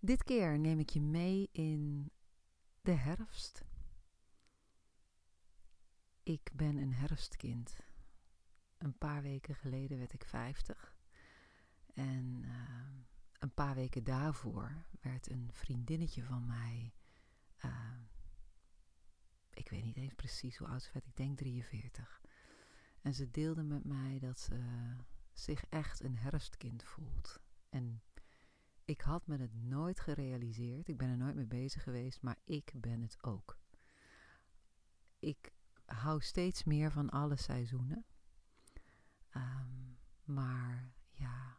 Dit keer neem ik je mee in de herfst. Ik ben een herfstkind. Een paar weken geleden werd ik 50. En uh, een paar weken daarvoor werd een vriendinnetje van mij. Uh, ik weet niet eens precies hoe oud ze werd, ik denk 43. En ze deelde met mij dat ze zich echt een herfstkind voelt. En ik had me het nooit gerealiseerd. Ik ben er nooit mee bezig geweest, maar ik ben het ook. Ik hou steeds meer van alle seizoenen. Um, maar ja,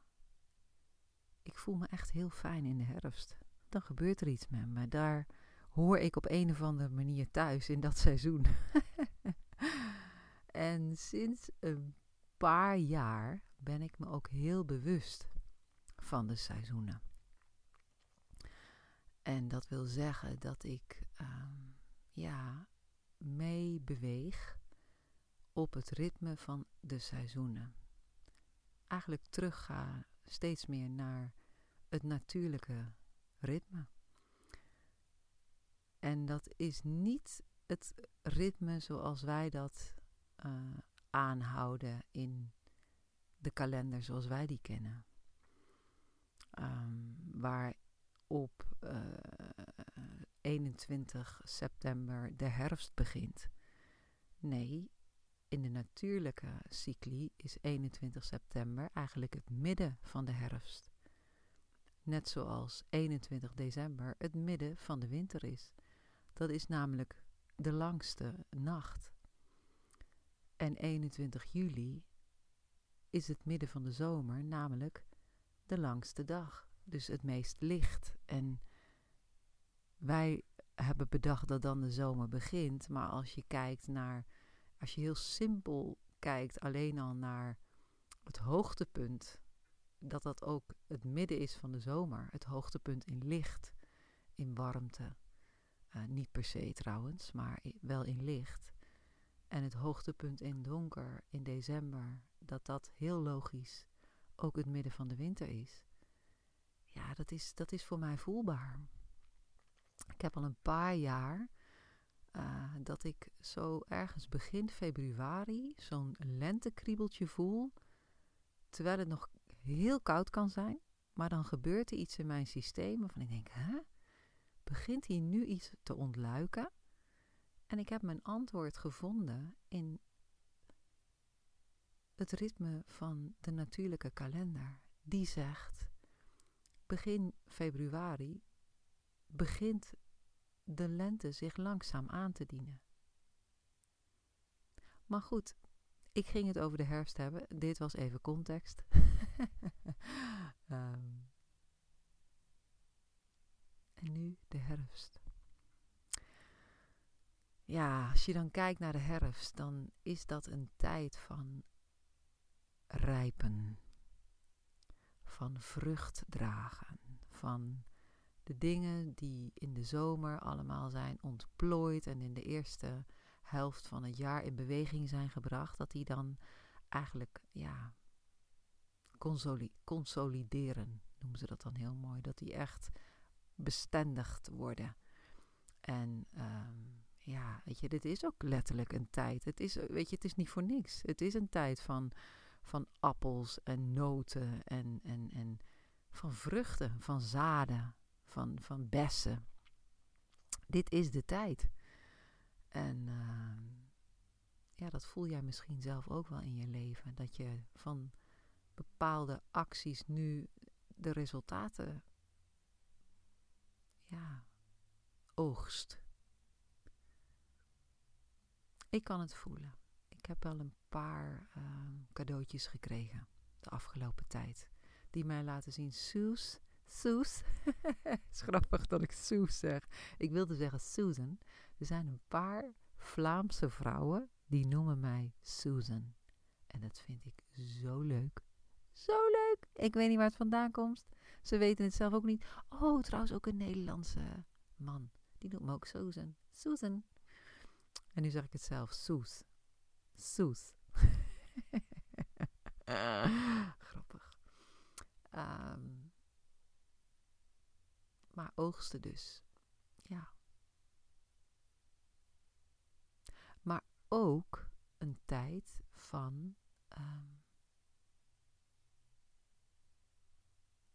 ik voel me echt heel fijn in de herfst. Dan gebeurt er iets met me. Daar hoor ik op een of andere manier thuis in dat seizoen. en sinds een paar jaar ben ik me ook heel bewust van de seizoenen. En dat wil zeggen dat ik um, ja, mee beweeg op het ritme van de seizoenen. Eigenlijk terug ga steeds meer naar het natuurlijke ritme. En dat is niet het ritme zoals wij dat uh, aanhouden in de kalender zoals wij die kennen. Um, waar eh, 21 september de herfst begint. Nee, in de natuurlijke cycli is 21 september eigenlijk het midden van de herfst. Net zoals 21 december het midden van de winter is. Dat is namelijk de langste nacht. En 21 juli is het midden van de zomer, namelijk de langste dag dus het meest licht. En wij hebben bedacht dat dan de zomer begint. Maar als je kijkt naar, als je heel simpel kijkt, alleen al naar het hoogtepunt, dat dat ook het midden is van de zomer. Het hoogtepunt in licht, in warmte. Uh, niet per se trouwens, maar wel in licht. En het hoogtepunt in donker, in december, dat dat heel logisch ook het midden van de winter is ja, dat is, dat is voor mij voelbaar. Ik heb al een paar jaar uh, dat ik zo ergens begin februari zo'n lentekriebeltje voel. Terwijl het nog heel koud kan zijn. Maar dan gebeurt er iets in mijn systeem waarvan ik denk? Begint hier nu iets te ontluiken? En ik heb mijn antwoord gevonden in het ritme van de natuurlijke kalender. Die zegt, begin februari begint de lente zich langzaam aan te dienen. Maar goed, ik ging het over de herfst hebben. Dit was even context. um, en nu de herfst. Ja, als je dan kijkt naar de herfst, dan is dat een tijd van rijpen van vrucht dragen, van de dingen die in de zomer allemaal zijn ontplooid en in de eerste helft van het jaar in beweging zijn gebracht, dat die dan eigenlijk ja, consoli consolideren, noemen ze dat dan heel mooi, dat die echt bestendigd worden. En um, ja, weet je, dit is ook letterlijk een tijd. Het is, weet je, het is niet voor niks. Het is een tijd van van appels en noten en, en, en van vruchten, van zaden, van, van bessen. Dit is de tijd. En uh, ja, dat voel jij misschien zelf ook wel in je leven. Dat je van bepaalde acties nu de resultaten ja, oogst. Ik kan het voelen. Ik heb wel een paar uh, cadeautjes gekregen de afgelopen tijd. Die mij laten zien, Soes, Soes. Het grappig dat ik Soes zeg. Ik wilde zeggen Susan. Er zijn een paar Vlaamse vrouwen die noemen mij Susan. En dat vind ik zo leuk. Zo leuk. Ik weet niet waar het vandaan komt. Ze weten het zelf ook niet. Oh, trouwens ook een Nederlandse man. Die noemt me ook Susan. Susan. En nu zeg ik het zelf. Soes. Soes. Grappig. Um, Maar oogsten dus. Ja. Maar ook een tijd van um,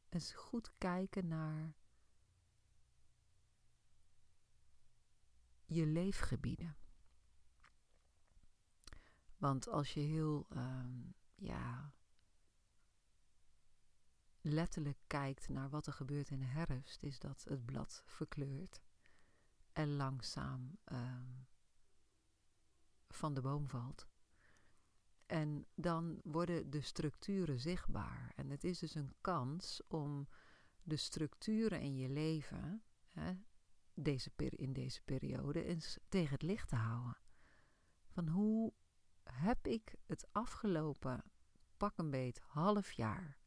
eens goed kijken naar je leefgebieden. Want als je heel um, ja, letterlijk kijkt naar wat er gebeurt in de herfst, is dat het blad verkleurt en langzaam um, van de boom valt. En dan worden de structuren zichtbaar. En het is dus een kans om de structuren in je leven, hè, deze in deze periode, eens tegen het licht te houden. Van hoe heb ik het afgelopen pak een beet half jaar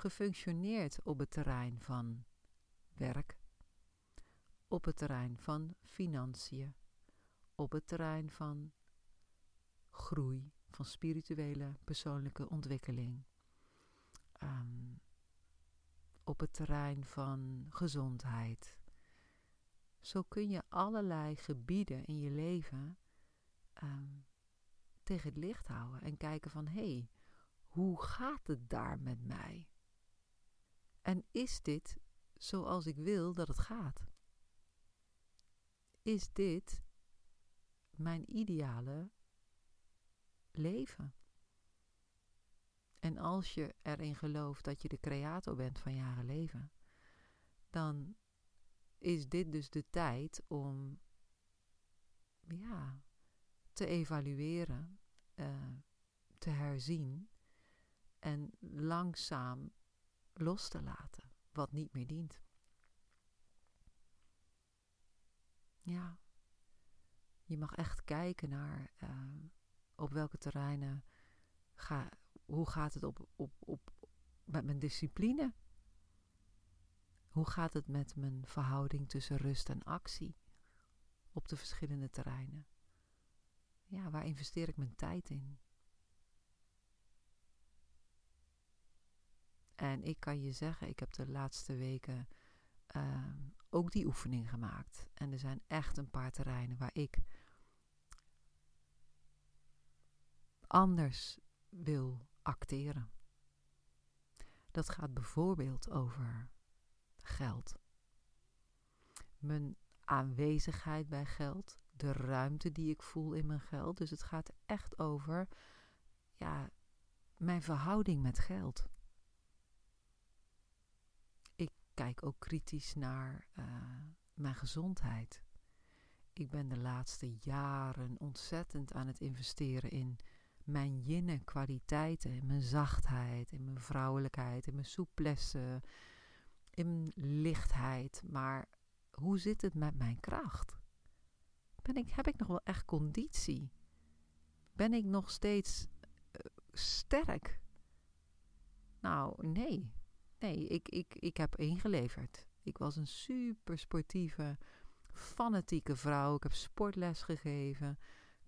gefunctioneerd op het terrein van werk, op het terrein van financiën, op het terrein van groei, van spirituele persoonlijke ontwikkeling, um, op het terrein van gezondheid. Zo kun je allerlei gebieden in je leven um, tegen het licht houden en kijken van hé, hey, hoe gaat het daar met mij? En is dit zoals ik wil dat het gaat? Is dit mijn ideale leven? En als je erin gelooft dat je de creator bent van je leven, dan is dit dus de tijd om ja, te evalueren, uh, te herzien en langzaam los te laten wat niet meer dient. Ja, je mag echt kijken naar uh, op welke terreinen ga, hoe gaat het op, op, op, met mijn discipline? Hoe gaat het met mijn verhouding tussen rust en actie op de verschillende terreinen? Ja, waar investeer ik mijn tijd in? En ik kan je zeggen, ik heb de laatste weken uh, ook die oefening gemaakt. En er zijn echt een paar terreinen waar ik anders wil acteren. Dat gaat bijvoorbeeld over geld. Mijn aanwezigheid bij geld, de ruimte die ik voel in mijn geld. Dus het gaat echt over ja, mijn verhouding met geld. Ik kijk ook kritisch naar uh, mijn gezondheid. Ik ben de laatste jaren ontzettend aan het investeren in mijn jinne kwaliteiten, in mijn zachtheid, in mijn vrouwelijkheid, in mijn souplesse, in lichtheid. Maar hoe zit het met mijn kracht? Ben ik, heb ik nog wel echt conditie? Ben ik nog steeds uh, sterk? Nou, nee. Nee, ik, ik, ik heb ingeleverd. Ik was een super sportieve, fanatieke vrouw. Ik heb sportles gegeven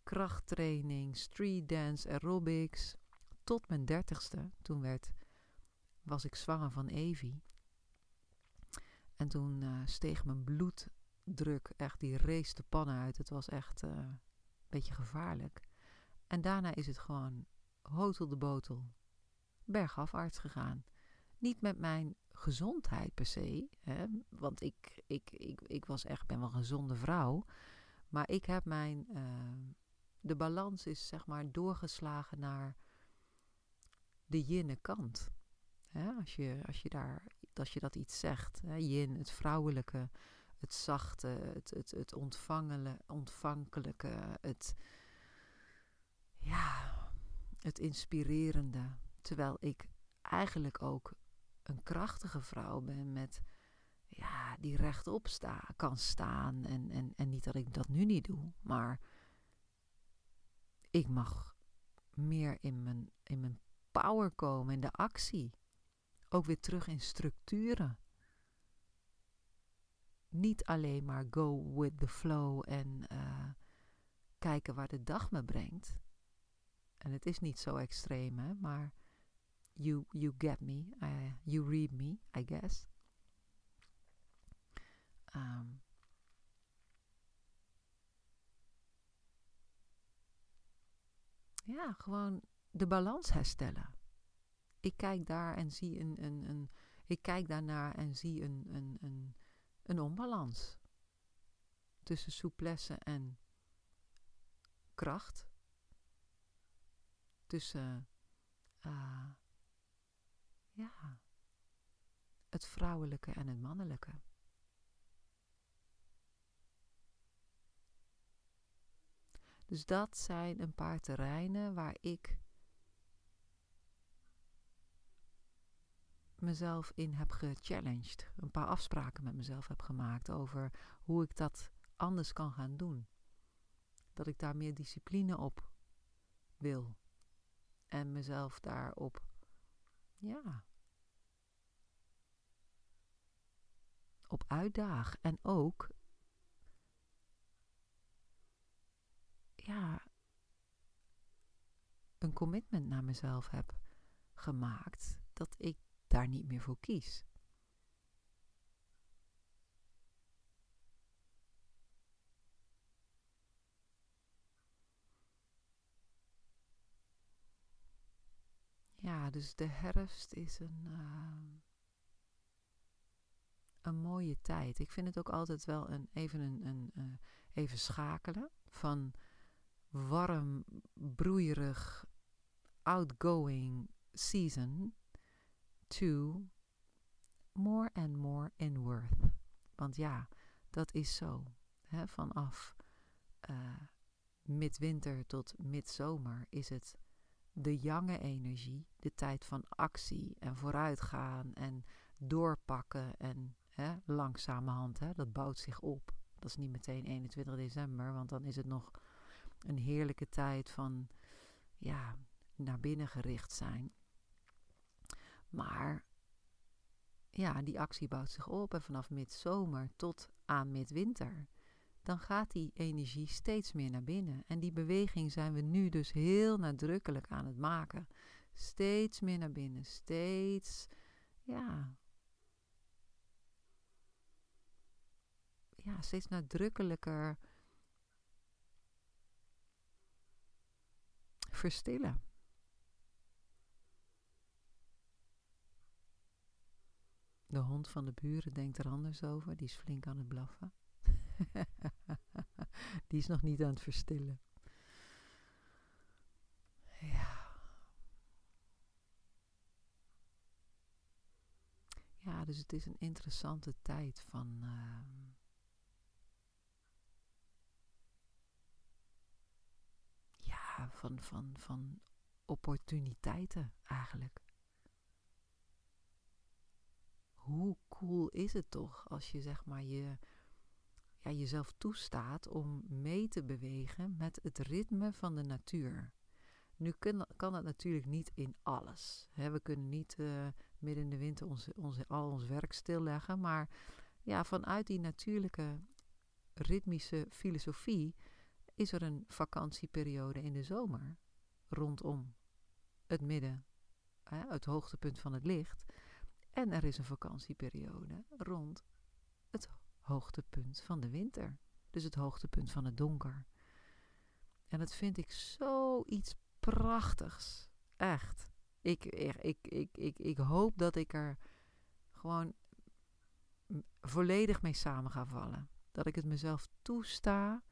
krachttraining, street dance, aerobics. Tot mijn dertigste. Toen werd, was ik zwanger van Evie. En toen uh, steeg mijn bloeddruk echt, die race de pannen uit. Het was echt uh, een beetje gevaarlijk. En daarna is het gewoon hotel de botel, bergafwaarts gegaan. Niet met mijn gezondheid per se, hè, want ik, ik, ik, ik was echt, ben wel een gezonde vrouw. Maar ik heb mijn uh, de balans is zeg maar doorgeslagen naar de yin kant. als, je, als, je daar, als je dat iets zegt, hè, yin, het vrouwelijke, het zachte, het, het, het ontvankelijke, het, ja, het inspirerende. Terwijl ik eigenlijk ook een krachtige vrouw ben met, ja, die rechtop sta, kan staan. En, en, en niet dat ik dat nu niet doe, maar ik mag meer in mijn, in mijn power komen, in de actie. Ook weer terug in structuren. Niet alleen maar go with the flow en uh, kijken waar de dag me brengt. En het is niet zo extreem, hè, maar you, you get me, uh, you read me, I guess. ehm, ja, gewoon de balans herstellen. Ik kijk daar en zie een, een, een ik kijk daarnaar en zie een, een, een, een onbalans tussen souplesse en kracht. Tussen uh, ja, het vrouwelijke en het mannelijke. Dus dat zijn een paar terreinen waar ik mezelf in heb gechallenged. Een paar afspraken met mezelf heb gemaakt over hoe ik dat anders kan gaan doen. Dat ik daar meer discipline op wil. En mezelf daarop, ja, op uitdaag. En ook, ja, een commitment naar mezelf heb gemaakt dat ik daar niet meer voor kies. Ja, dus de herfst is een, uh, een mooie tijd. Ik vind het ook altijd wel een, even een, een uh, even schakelen van warm, broeierig, outgoing season to more and more inward. Want ja, dat is zo. Hè? Vanaf uh, midwinter tot midzomer is het de jonge energie, de tijd van actie en vooruitgaan en doorpakken en hè, langzamerhand, hè, dat bouwt zich op. Dat is niet meteen 21 december, want dan is het nog een heerlijke tijd van ja, naar binnen gericht zijn. Maar ja, die actie bouwt zich op en vanaf midzomer tot aan midwinter, dan gaat die energie steeds meer naar binnen. En die beweging zijn we nu dus heel nadrukkelijk aan het maken. Steeds meer naar binnen, steeds, ja, ja, steeds nadrukkelijker verstillen. De hond van de buren denkt er anders over. Die is flink aan het blaffen. die is nog niet aan het verstillen. Ja. Ja, dus het is een interessante tijd van. Uh, van, van, van opportuniteiten eigenlijk hoe cool is het toch als je zeg maar je, ja, jezelf toestaat om mee te bewegen met het ritme van de natuur. Nu kan, dat natuurlijk niet in alles. We kunnen niet uh, midden in de winter onze, al ons werk stilleggen. Maar ja, vanuit die natuurlijke ritmische filosofie is er een vakantieperiode in de zomer rondom het midden, het hoogtepunt van het licht. En er is een vakantieperiode rond het hoogtepunt van de winter. Dus het hoogtepunt van het donker. En dat vind ik zoiets prachtigs. Echt. Ik, ik, ik, ik, ik, hoop dat ik er gewoon volledig mee samen ga vallen. Dat ik het mezelf toesta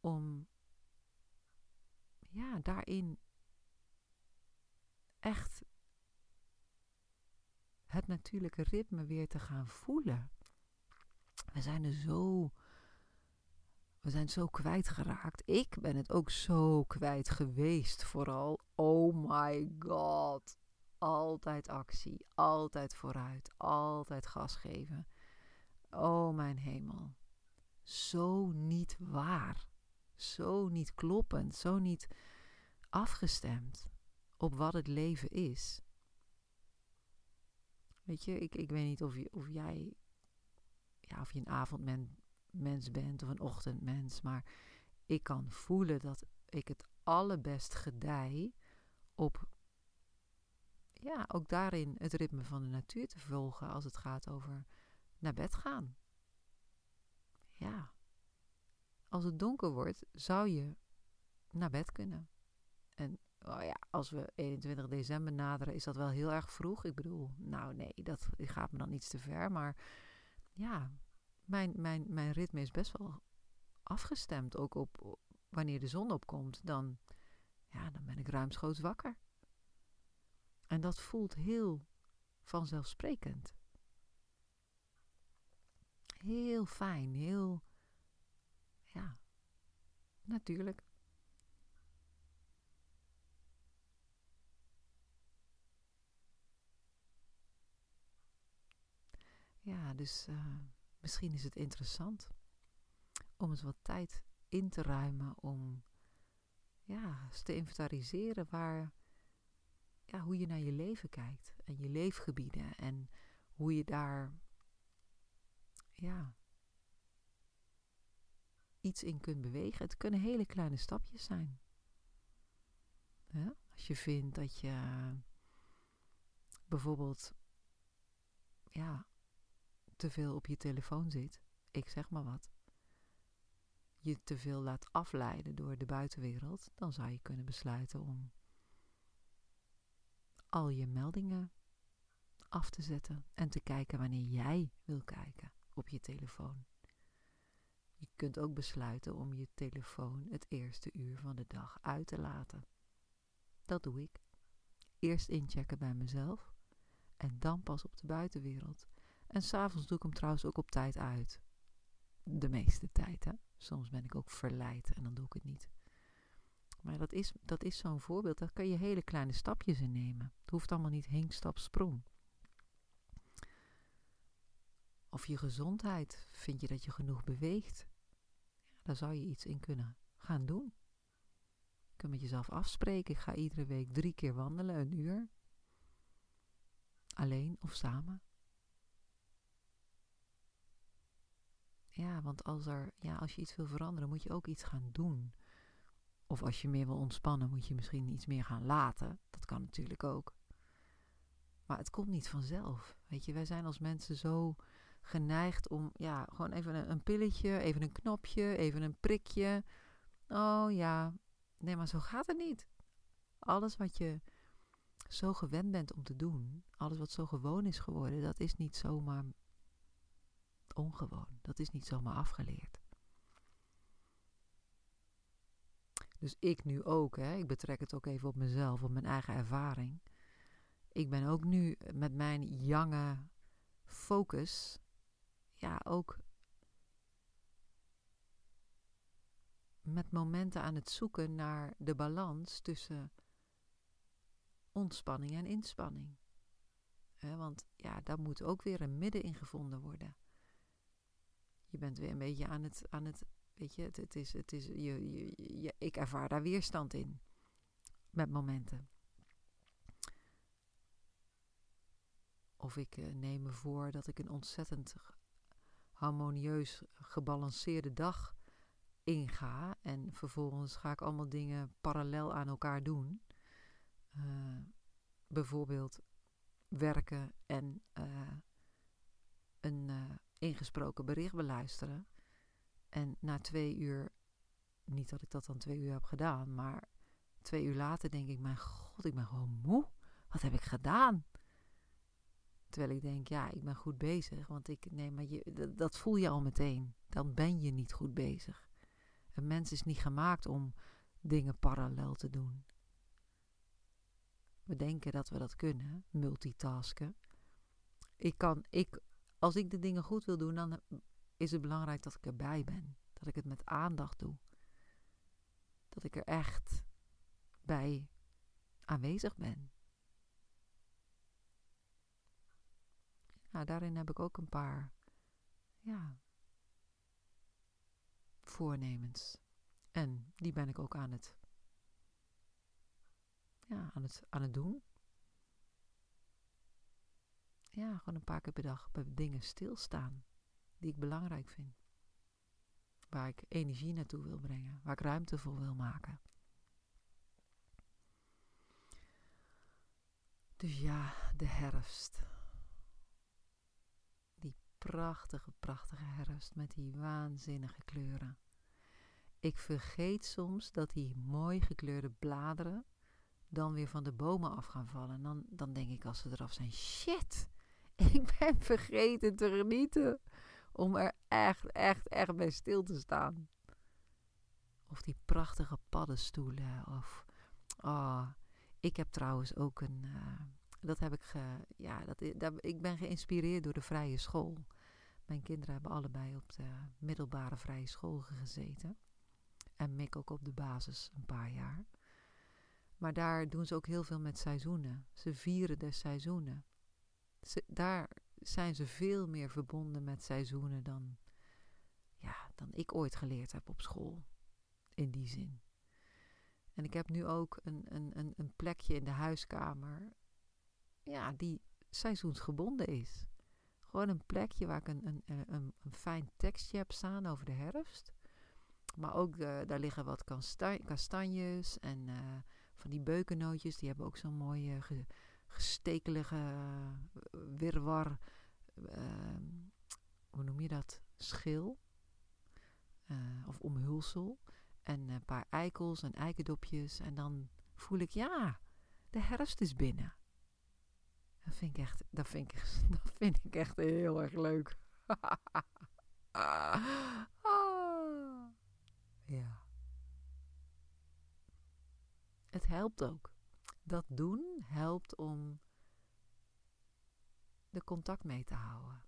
om ja, daarin echt het natuurlijke ritme weer te gaan voelen. We zijn er zo. We zijn zo kwijtgeraakt. Ik ben het ook zo kwijt geweest, vooral. Oh my god. Altijd actie, altijd vooruit, altijd gas geven. Oh mijn hemel. Zo niet waar. Zo niet kloppend, zo niet afgestemd op wat het leven is. Weet je, ik, ik weet niet of, je, of jij, ja, of je een avondmens bent of een ochtendmens, maar ik kan voelen dat ik het allerbest gedij op, ja, ook daarin het ritme van de natuur te volgen als het gaat over naar bed gaan. Ja. Als het donker wordt, zou je naar bed kunnen. En oh ja, als we 21 december naderen, is dat wel heel erg vroeg. Ik bedoel, nou nee, dat gaat me dan iets te ver. Maar ja, mijn, mijn, mijn ritme is best wel afgestemd. Ook op wanneer de zon opkomt, dan, ja, dan ben ik ruimschoots wakker. En dat voelt heel vanzelfsprekend. Heel fijn, heel, natuurlijk. Ja, dus uh, misschien is het interessant om eens wat tijd in te ruimen om ja, eens te inventariseren waar, ja, hoe je naar je leven kijkt en je leefgebieden en hoe je daar ja, iets in kunt bewegen. Het kunnen hele kleine stapjes zijn. Als je vindt dat je bijvoorbeeld ja, te veel op je telefoon zit, ik zeg maar wat, je te veel laat afleiden door de buitenwereld, dan zou je kunnen besluiten om al je meldingen af te zetten en te kijken wanneer jij wil kijken op je telefoon. Je kunt ook besluiten om je telefoon het eerste uur van de dag uit te laten. Dat doe ik. Eerst inchecken bij mezelf en dan pas op de buitenwereld. En s'avonds doe ik hem trouwens ook op tijd uit. De meeste tijd, hè. Soms ben ik ook verleid en dan doe ik het niet. Maar dat is, dat is zo'n voorbeeld. Daar kan je hele kleine stapjes in nemen. Het hoeft allemaal niet heen, stap, sprong. Of je gezondheid. Vind je dat je genoeg beweegt? Daar zou je iets in kunnen gaan doen. Je kunt met jezelf afspreken. Ik ga iedere week drie keer wandelen, een uur. Alleen of samen. Ja, want als, er, ja, als je iets wil veranderen, moet je ook iets gaan doen. Of als je meer wil ontspannen, moet je misschien iets meer gaan laten. Dat kan natuurlijk ook. Maar het komt niet vanzelf. Weet je, wij zijn als mensen zo geneigd om, ja, gewoon even een, pilletje, even een knopje, even een prikje. Oh ja, nee, maar zo gaat het niet. Alles wat je zo gewend bent om te doen, alles wat zo gewoon is geworden, dat is niet zomaar ongewoon. Dat is niet zomaar afgeleerd. Dus ik nu ook, hè, ik betrek het ook even op mezelf, op mijn eigen ervaring. Ik ben ook nu met mijn jonge focus, ja, ook met momenten aan het zoeken naar de balans tussen ontspanning en inspanning. want ja, daar moet ook weer een midden in gevonden worden je bent weer een beetje aan het, aan het weet je, het, het is, het is, je, je, je, ik ervaar daar weerstand in. Met momenten. Of ik uh, neem me voor dat ik een ontzettend harmonieus gebalanceerde dag inga. En vervolgens ga ik allemaal dingen parallel aan elkaar doen. Uh, bijvoorbeeld werken en uh, een ingesproken bericht beluisteren. En na twee uur, niet dat ik dat dan twee uur heb gedaan, maar twee uur later denk ik, mijn god, ik ben gewoon moe. Wat heb ik gedaan? Terwijl ik denk, ja, ik ben goed bezig. Want ik, nee, maar je, dat voel je al meteen. Dan ben je niet goed bezig. Een mens is niet gemaakt om dingen parallel te doen. We denken dat we dat kunnen, multitasken. Ik kan, ik als ik de dingen goed wil doen, dan is het belangrijk dat ik erbij ben. Dat ik het met aandacht doe. Dat ik er echt bij aanwezig ben. Nou, daarin heb ik ook een paar ja, voornemens. En die ben ik ook aan het, ja, aan het, aan het doen ja, gewoon een paar keer per dag bij dingen stilstaan die ik belangrijk vind. Waar ik energie naartoe wil brengen, waar ik ruimte voor wil maken. Dus ja, de herfst. Prachtige, prachtige herfst met die waanzinnige kleuren. Ik vergeet soms dat die mooi gekleurde bladeren dan weer van de bomen af gaan vallen. dan, dan denk ik als ze eraf zijn, shit, ik ben vergeten te genieten. Om er echt, echt, echt bij stil te staan. Of die prachtige paddenstoelen. Of, oh, ik heb trouwens ook een, uh, dat heb ik, ge, ja, dat, ik ben geïnspireerd door de vrije school. Mijn kinderen hebben allebei op de middelbare vrije school gezeten. En Mick ook op de basis een paar jaar. Maar daar doen ze ook heel veel met seizoenen. Ze vieren de seizoenen. Daar zijn ze veel meer verbonden met seizoenen dan, ja, dan ik ooit geleerd heb op school. In die zin. En ik heb nu ook een, een, een plekje in de huiskamer. Ja, die seizoensgebonden is. Gewoon een plekje waar ik een, een, een, een fijn tekstje heb staan over de herfst. Maar ook uh, daar liggen wat kastanjes en uh, van die beukennootjes. Die hebben ook zo'n mooie ge, gestekelige wirwar. Ehm, hoe noem je dat? Schil. of omhulsel. En een paar eikels en eikendopjes. En dan voel ik, ja, de herfst is binnen. Dat vind ik echt, dat vind ik, dat vind ik echt heel erg leuk. ah. Ja. Het helpt ook. Dat doen helpt om de contact mee te houden.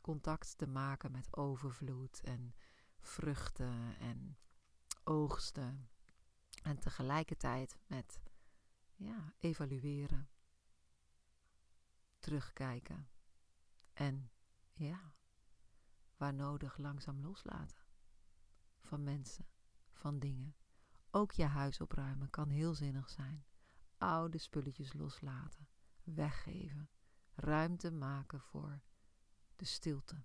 Contact te maken met overvloed en vruchten en oogsten. En tegelijkertijd met ja, evalueren, terugkijken en ja, waar nodig langzaam loslaten van mensen, van dingen. Ook je huis opruimen kan heel zinnig zijn. Oude spulletjes loslaten, weggeven, ruimte maken voor de stilte.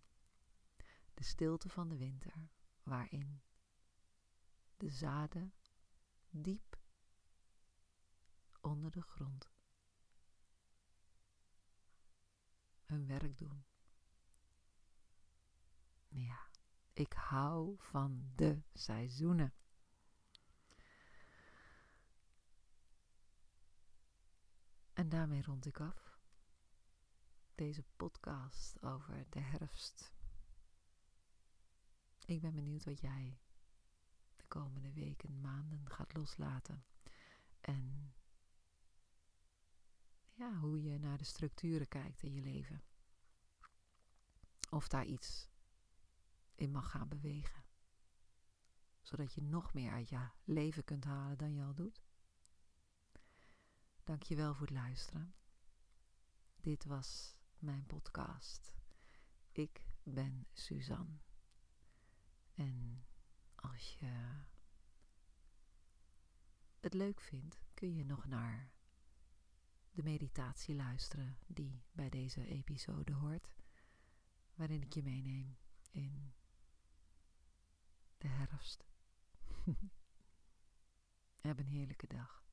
De stilte van de winter, waarin de zaden diep onder de grond werk doen. Ja. Ik hou van de seizoenen. En daarmee rond ik af. Deze podcast over de herfst. Ik ben benieuwd wat jij de komende weken, maanden gaat loslaten. En ja, hoe je naar de structuren kijkt in je leven. Of daar iets in mag gaan bewegen. Zodat je nog meer uit je leven kunt halen dan je al doet. Dankjewel voor het luisteren. Dit was mijn podcast. Ik ben Suzanne. En als je het leuk vindt, kun je nog naar de meditatie luisteren die bij deze episode hoort, waarin ik je meeneem in de herfst. Heb een heerlijke dag.